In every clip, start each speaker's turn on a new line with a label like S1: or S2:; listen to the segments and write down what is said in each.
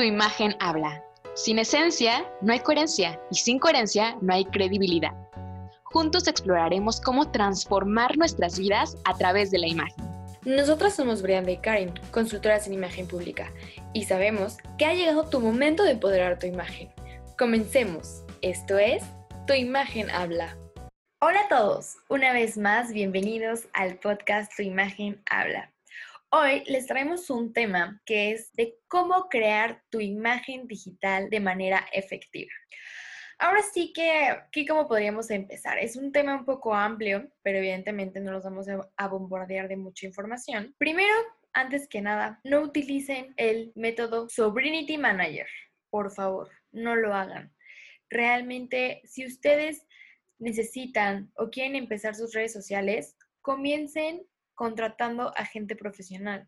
S1: Tu imagen habla. Sin esencia no hay coherencia y sin coherencia no hay credibilidad. Juntos exploraremos cómo transformar nuestras vidas a través de la imagen.
S2: Nosotras somos Brianda y Karen, consultoras en imagen pública, y sabemos que ha llegado tu momento de empoderar tu imagen. Comencemos. Esto es Tu imagen habla. Hola a todos, una vez más bienvenidos al podcast Tu imagen habla. Hoy les traemos un tema que es de cómo crear tu imagen digital de manera efectiva. Ahora sí que, aquí cómo podríamos empezar. Es un tema un poco amplio, pero evidentemente no los vamos a bombardear de mucha información. Primero, antes que nada, no utilicen el método Sobrinity Manager. Por favor, no lo hagan. Realmente, si ustedes necesitan o quieren empezar sus redes sociales, comiencen contratando a gente profesional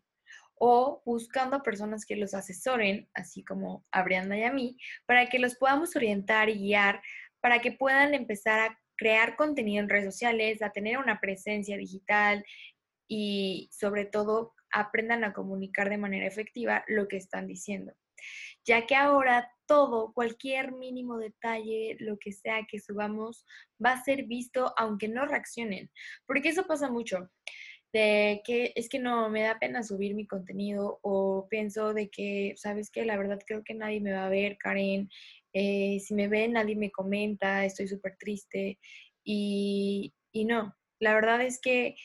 S2: o buscando a personas que los asesoren, así como a Brianda y a mí, para que los podamos orientar y guiar para que puedan empezar a crear contenido en redes sociales, a tener una presencia digital y sobre todo aprendan a comunicar de manera efectiva lo que están diciendo. Ya que ahora todo, cualquier mínimo detalle, lo que sea que subamos, va a ser visto aunque no reaccionen. Porque eso pasa mucho de que es que no me da pena subir mi contenido o pienso de que, ¿sabes qué? La verdad creo que nadie me va a ver, Karen. Eh, si me ven, nadie me comenta, estoy súper triste. Y, y no, la verdad es que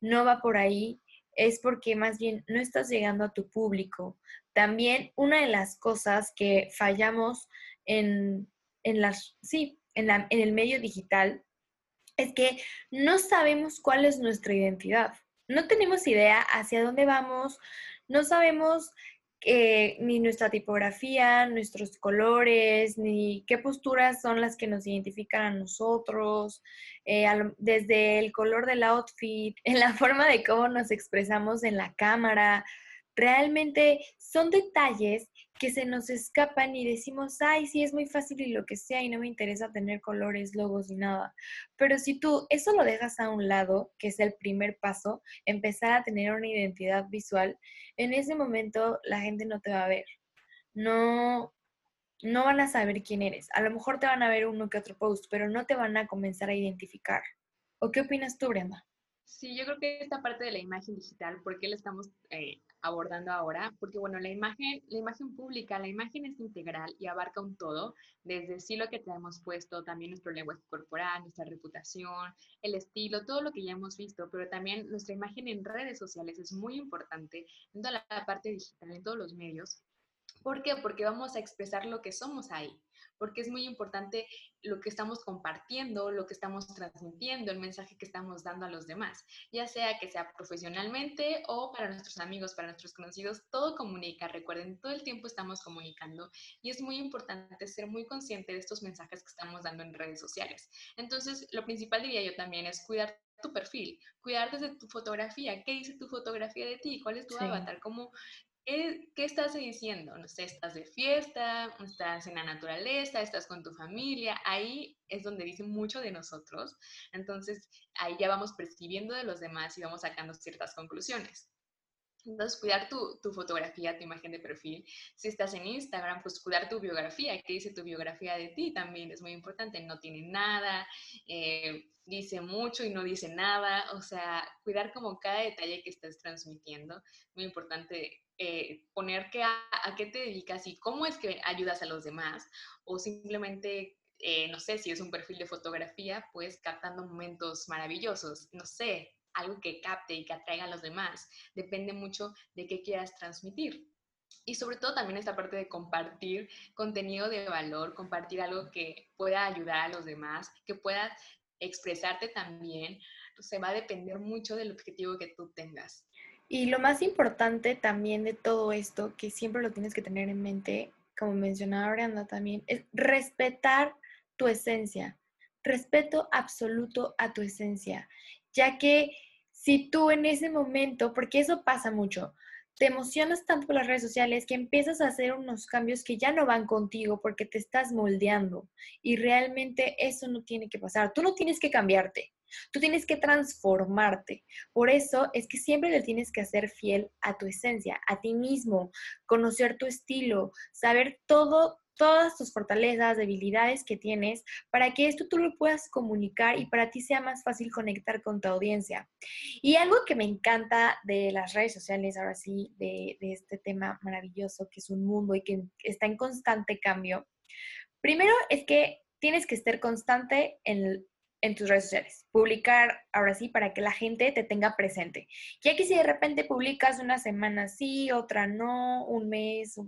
S2: no va por ahí, es porque más bien no estás llegando a tu público. También una de las cosas que fallamos en, en las, sí, en, la, en el medio digital es que no sabemos cuál es nuestra identidad no tenemos idea hacia dónde vamos, no sabemos eh, ni nuestra tipografía, nuestros colores, ni qué posturas son las que nos identifican a nosotros, eh, desde el color del outfit, en la forma de cómo nos expresamos en la cámara. Realmente son detalles que se nos escapan y decimos, ay, sí, es muy fácil y lo que sea y no me interesa tener colores, logos ni nada. Pero si tú eso lo dejas a un lado, que es el primer paso, empezar a tener una identidad visual, en ese momento la gente no te va a ver. No, no van a saber quién eres. A lo mejor te van a ver uno que otro post, pero no te van a comenzar a identificar. ¿O qué opinas tú, Brenda?
S1: Sí, yo creo que esta parte de la imagen digital, ¿por qué la estamos eh, abordando ahora? Porque, bueno, la imagen, la imagen pública, la imagen es integral y abarca un todo, desde sí lo que te hemos puesto, también nuestro lenguaje corporal, nuestra reputación, el estilo, todo lo que ya hemos visto, pero también nuestra imagen en redes sociales es muy importante en toda la parte digital, en todos los medios. ¿Por qué? Porque vamos a expresar lo que somos ahí porque es muy importante lo que estamos compartiendo, lo que estamos transmitiendo, el mensaje que estamos dando a los demás, ya sea que sea profesionalmente o para nuestros amigos, para nuestros conocidos, todo comunica, recuerden, todo el tiempo estamos comunicando y es muy importante ser muy consciente de estos mensajes que estamos dando en redes sociales. Entonces, lo principal diría yo también es cuidar tu perfil, cuidar desde tu fotografía, qué dice tu fotografía de ti, cuál es tu avatar, cómo, ¿Qué, estás diciendo? Estás de fiesta, estás en la naturaleza, estás con tu familia, ahí es donde dice mucho de nosotros. Entonces, ahí ya vamos percibiendo de los demás y vamos sacando ciertas conclusiones. Entonces, cuidar tu, fotografía, tu imagen de perfil. Si estás en Instagram, pues cuidar tu biografía. ¿Qué dice tu biografía de ti? También es muy importante. No tiene nada, eh, dice mucho y no dice nada. O sea, cuidar como cada detalle que estás transmitiendo. Muy importante eh, poner que a, qué te dedicas y cómo es que ayudas a los demás, o simplemente, eh, no sé, si es un perfil de fotografía, pues captando momentos maravillosos, no sé, algo que capte y que atraiga a los demás. Depende mucho de qué quieras transmitir. Y sobre todo también esta parte de compartir contenido de valor, compartir algo que pueda ayudar a los demás, que pueda expresarte también, se va a depender mucho del objetivo que tú tengas.
S2: Y lo más importante también de todo esto, que siempre lo tienes que tener en mente, como mencionaba Brianda también, es respetar tu esencia. Respeto absoluto a tu esencia, ya que si tú en ese momento, porque eso pasa mucho, te emocionas tanto por las redes sociales que empiezas a hacer unos cambios que ya no van contigo porque te estás moldeando y realmente eso no tiene que pasar. Tú no tienes que cambiarte, tú tienes que transformarte. Por eso es que siempre le tienes que hacer fiel a tu esencia, a ti mismo, conocer tu estilo, saber todo todas tus fortalezas, debilidades que tienes, para que esto tú lo puedas comunicar y para ti sea más fácil conectar con tu audiencia. Y algo que me encanta de las redes sociales, ahora sí, de, este tema maravilloso que es un mundo y que está en constante cambio, primero es que tienes que estar constante en, en tus redes sociales. Publicar ahora sí para que la gente te tenga presente. Ya que si de repente publicas una semana sí, otra no, un mes,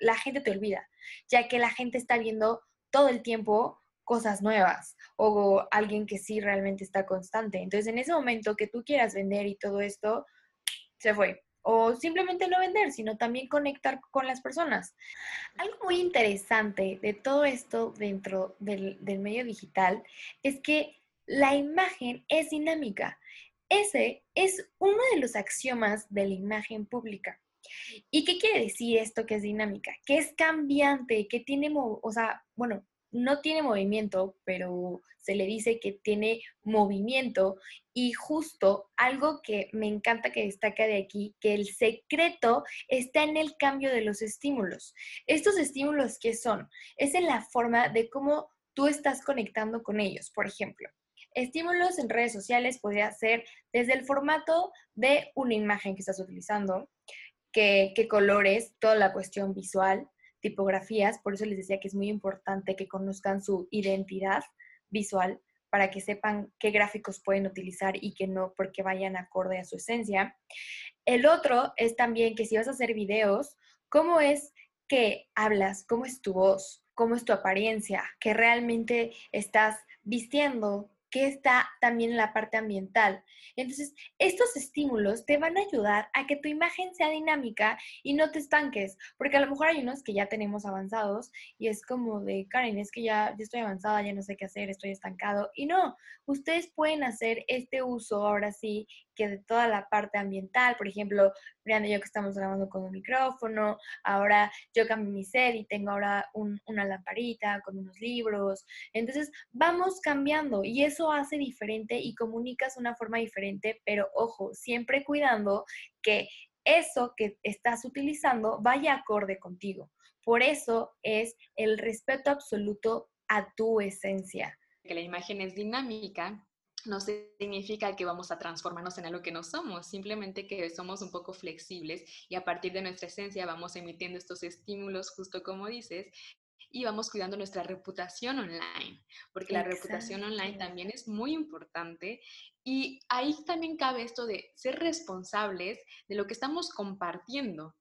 S2: la gente te olvida, ya que la gente está viendo todo el tiempo cosas nuevas o alguien que sí realmente está constante. Entonces, en ese momento que tú quieras vender y todo esto, se fue. O simplemente no vender, sino también conectar con las personas. Algo muy interesante de todo esto dentro del, del medio digital es que la imagen es dinámica. Ese es uno de los axiomas de la imagen pública. ¿Y qué quiere decir esto que es dinámica? Que es cambiante, que tiene, o sea, bueno, no tiene movimiento, pero se le dice que tiene movimiento y justo algo que me encanta que destaca de aquí, que el secreto está en el cambio de los estímulos. Estos estímulos, ¿qué son? Es en la forma de cómo tú estás conectando con ellos. Por ejemplo, Estímulos en redes sociales podría ser desde el formato de una imagen que estás utilizando, qué, colores, toda la cuestión visual, tipografías, por eso les decía que es muy importante que conozcan su identidad visual para que sepan qué gráficos pueden utilizar y qué no, porque vayan acorde a su esencia. El otro es también que si vas a hacer videos, cómo es que hablas, cómo es tu voz, cómo es tu apariencia, que realmente estás vistiendo, que está también en la parte ambiental. Entonces, estos estímulos te van a ayudar a que tu imagen sea dinámica y no te estanques, porque a lo mejor hay unos que ya tenemos avanzados y es como de, Karen, es que ya, ya estoy avanzada, ya no sé qué hacer, estoy estancado. Y no, ustedes pueden hacer este uso ahora sí que de toda la parte ambiental, por ejemplo, Brianda y yo que estamos grabando con un micrófono, ahora yo cambio mi set y tengo ahora una lamparita con unos libros. Entonces, vamos cambiando y eso hace diferente y comunicas una forma diferente, pero ojo, siempre cuidando que eso que estás utilizando vaya acorde contigo. Por eso es el respeto absoluto a tu esencia.
S1: Que la imagen es dinámica, no significa que vamos a transformarnos en algo que no somos, simplemente que somos un poco flexibles y a partir de nuestra esencia vamos emitiendo estos estímulos, justo como dices, y vamos cuidando nuestra reputación online, porque la reputación online también es muy importante. Y ahí también cabe esto de ser responsables de lo que estamos compartiendo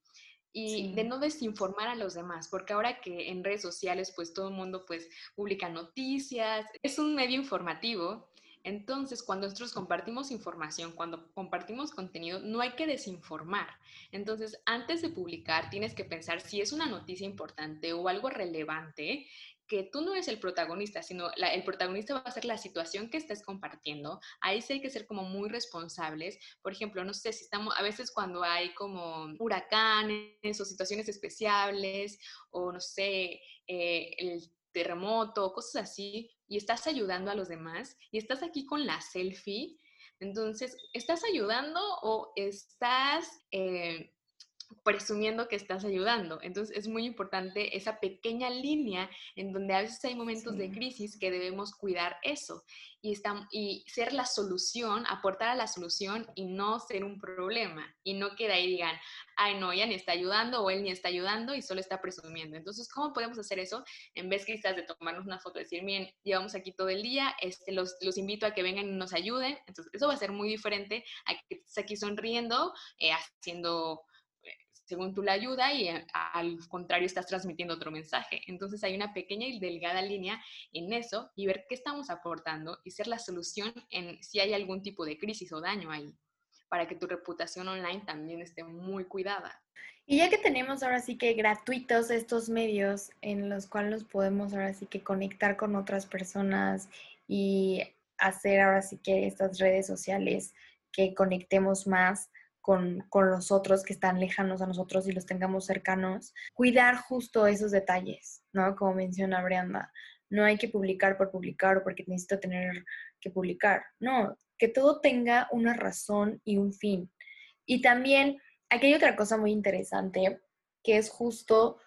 S1: y de no desinformar a los demás, porque ahora que en redes sociales pues todo el mundo pues publica noticias, es un medio informativo entonces, cuando nosotros compartimos información, cuando compartimos contenido, no hay que desinformar. Entonces, antes de publicar, tienes que pensar si es una noticia importante o algo relevante, que tú no eres el protagonista, sino el protagonista va a ser la situación que estés compartiendo. Ahí sí hay que ser como muy responsables. Por ejemplo, no sé si estamos, a veces cuando hay como huracanes o situaciones especiales, o no sé, eh, el terremoto, cosas así, y estás ayudando a los demás y estás aquí con la selfie, entonces, ¿estás ayudando o estás eh, presumiendo que estás ayudando. Entonces es muy importante esa pequeña línea en donde a veces hay momentos de crisis que debemos cuidar eso y, y ser la solución, aportar a la solución y no ser un problema. Y no que de ahí digan, ay no, ella ni está ayudando o él ni está ayudando y solo está presumiendo. Entonces, ¿cómo podemos hacer eso? En vez quizás de tomarnos una foto y decir, miren, llevamos aquí todo el día, este, los, los invito a que vengan y nos ayuden. Entonces, eso va a ser muy diferente a que estés aquí sonriendo, eh, haciendo según tú la ayuda y eh, al contrario estás transmitiendo otro mensaje. Entonces hay una pequeña y delgada línea en eso y ver qué estamos aportando y ser la solución en si hay algún tipo de crisis o daño ahí, para que tu reputación online también esté muy cuidada.
S2: Y ya que tenemos ahora sí que gratuitos estos medios en los cuales nos podemos ahora sí que conectar con otras personas y hacer ahora sí que estas redes sociales que conectemos más, con, con, los otros que están lejanos a nosotros y los tengamos cercanos, cuidar justo esos detalles, ¿no? Como menciona Brianda, no hay que publicar por publicar o porque necesito tener que publicar, no, que todo tenga una razón y un fin. Y también, aquí hay otra cosa muy interesante, que es justo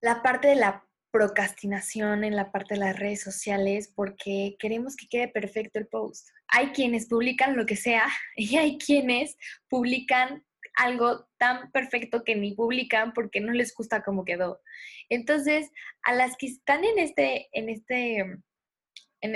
S2: la parte de la procrastinación en la parte de las redes sociales porque queremos que quede perfecto el post. Hay quienes publican lo que sea y hay quienes publican algo tan perfecto que ni publican porque no les gusta cómo quedó. Entonces, a las que están en este, en este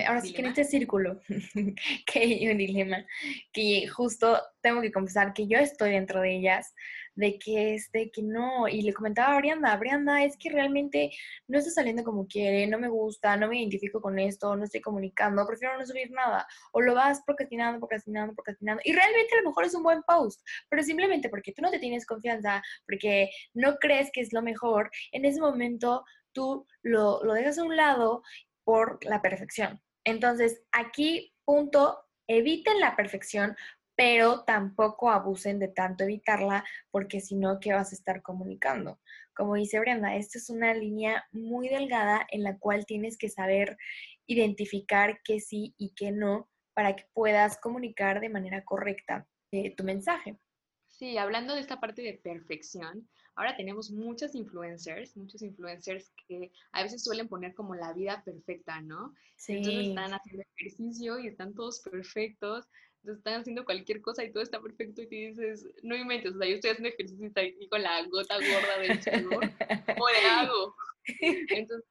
S2: ahora sí que en este círculo, que hay un dilema, que justo tengo que confesar que yo estoy dentro de ellas, de que este, que no, y le comentaba a Brianda, Brianda, es que realmente no está saliendo como quiere, no me gusta, no me identifico con esto, no estoy comunicando, prefiero no subir nada, o lo vas procrastinando, procrastinando, procrastinando, y realmente a lo mejor es un buen post, pero simplemente porque tú no te tienes confianza, porque no crees que es lo mejor, en ese momento tú lo, lo dejas a un lado por la perfección. Entonces, aquí, punto, eviten la perfección, pero tampoco abusen de tanto evitarla, porque si no, ¿qué vas a estar comunicando? Como dice Brenda, esta es una línea muy delgada en la cual tienes que saber identificar qué sí y qué no para que puedas comunicar de manera correcta eh, tu mensaje.
S1: Sí, hablando de esta parte de perfección, ahora tenemos muchos influencers, muchos influencers que a veces suelen poner como la vida perfecta, ¿no? Sí. Entonces están haciendo ejercicio y están todos perfectos, entonces están haciendo cualquier cosa y todo está perfecto y te dices, no inventes, o sea, yo estoy haciendo ejercicio y estoy con la gota gorda del sudor, ¿cómo le hago? Entonces,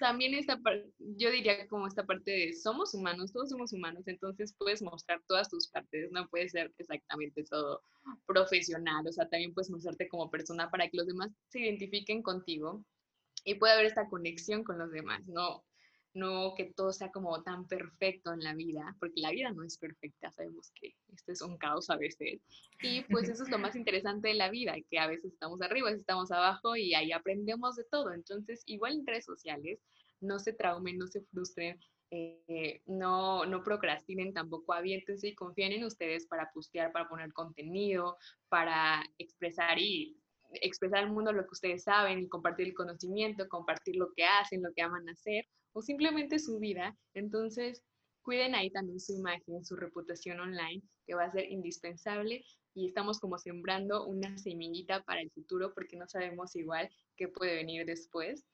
S1: también esta parte, yo diría como esta parte de somos humanos, todos somos humanos, entonces puedes mostrar todas tus partes, no puede ser exactamente todo profesional, o sea, también puedes mostrarte como persona para que los demás se identifiquen contigo y pueda haber esta conexión con los demás, no no que todo sea como tan perfecto en la vida, porque la vida no es perfecta, sabemos que esto es un caos a veces. Y pues eso es lo más interesante de la vida, que a veces estamos arriba, a veces estamos abajo y ahí aprendemos de todo. Entonces, igual en redes sociales, no se traumen, no se frustren, eh, no, no procrastinen, tampoco aviéntense y confíen en ustedes para postear, para poner contenido, para expresar y expresar al mundo lo que ustedes saben y compartir el conocimiento, compartir lo que hacen, lo que aman hacer o simplemente su vida. Entonces, cuiden ahí también su imagen, su reputación online, que va a ser indispensable y estamos como sembrando una semillita para el futuro porque no sabemos igual qué puede venir después.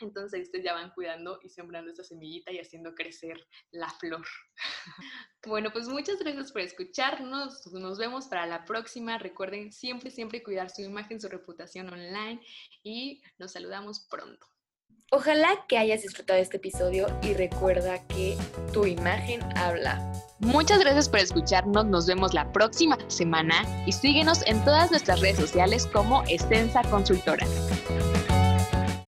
S1: Entonces ustedes ya van cuidando y sembrando esta semillita y haciendo crecer la flor. bueno, pues muchas gracias por escucharnos. Nos vemos para la próxima. Recuerden siempre, siempre cuidar su imagen, su reputación online y nos saludamos pronto.
S2: Ojalá que hayas disfrutado este episodio y recuerda que tu imagen habla.
S1: Muchas gracias por escucharnos, nos vemos la próxima semana y síguenos en todas nuestras redes sociales como Extensa Consultora.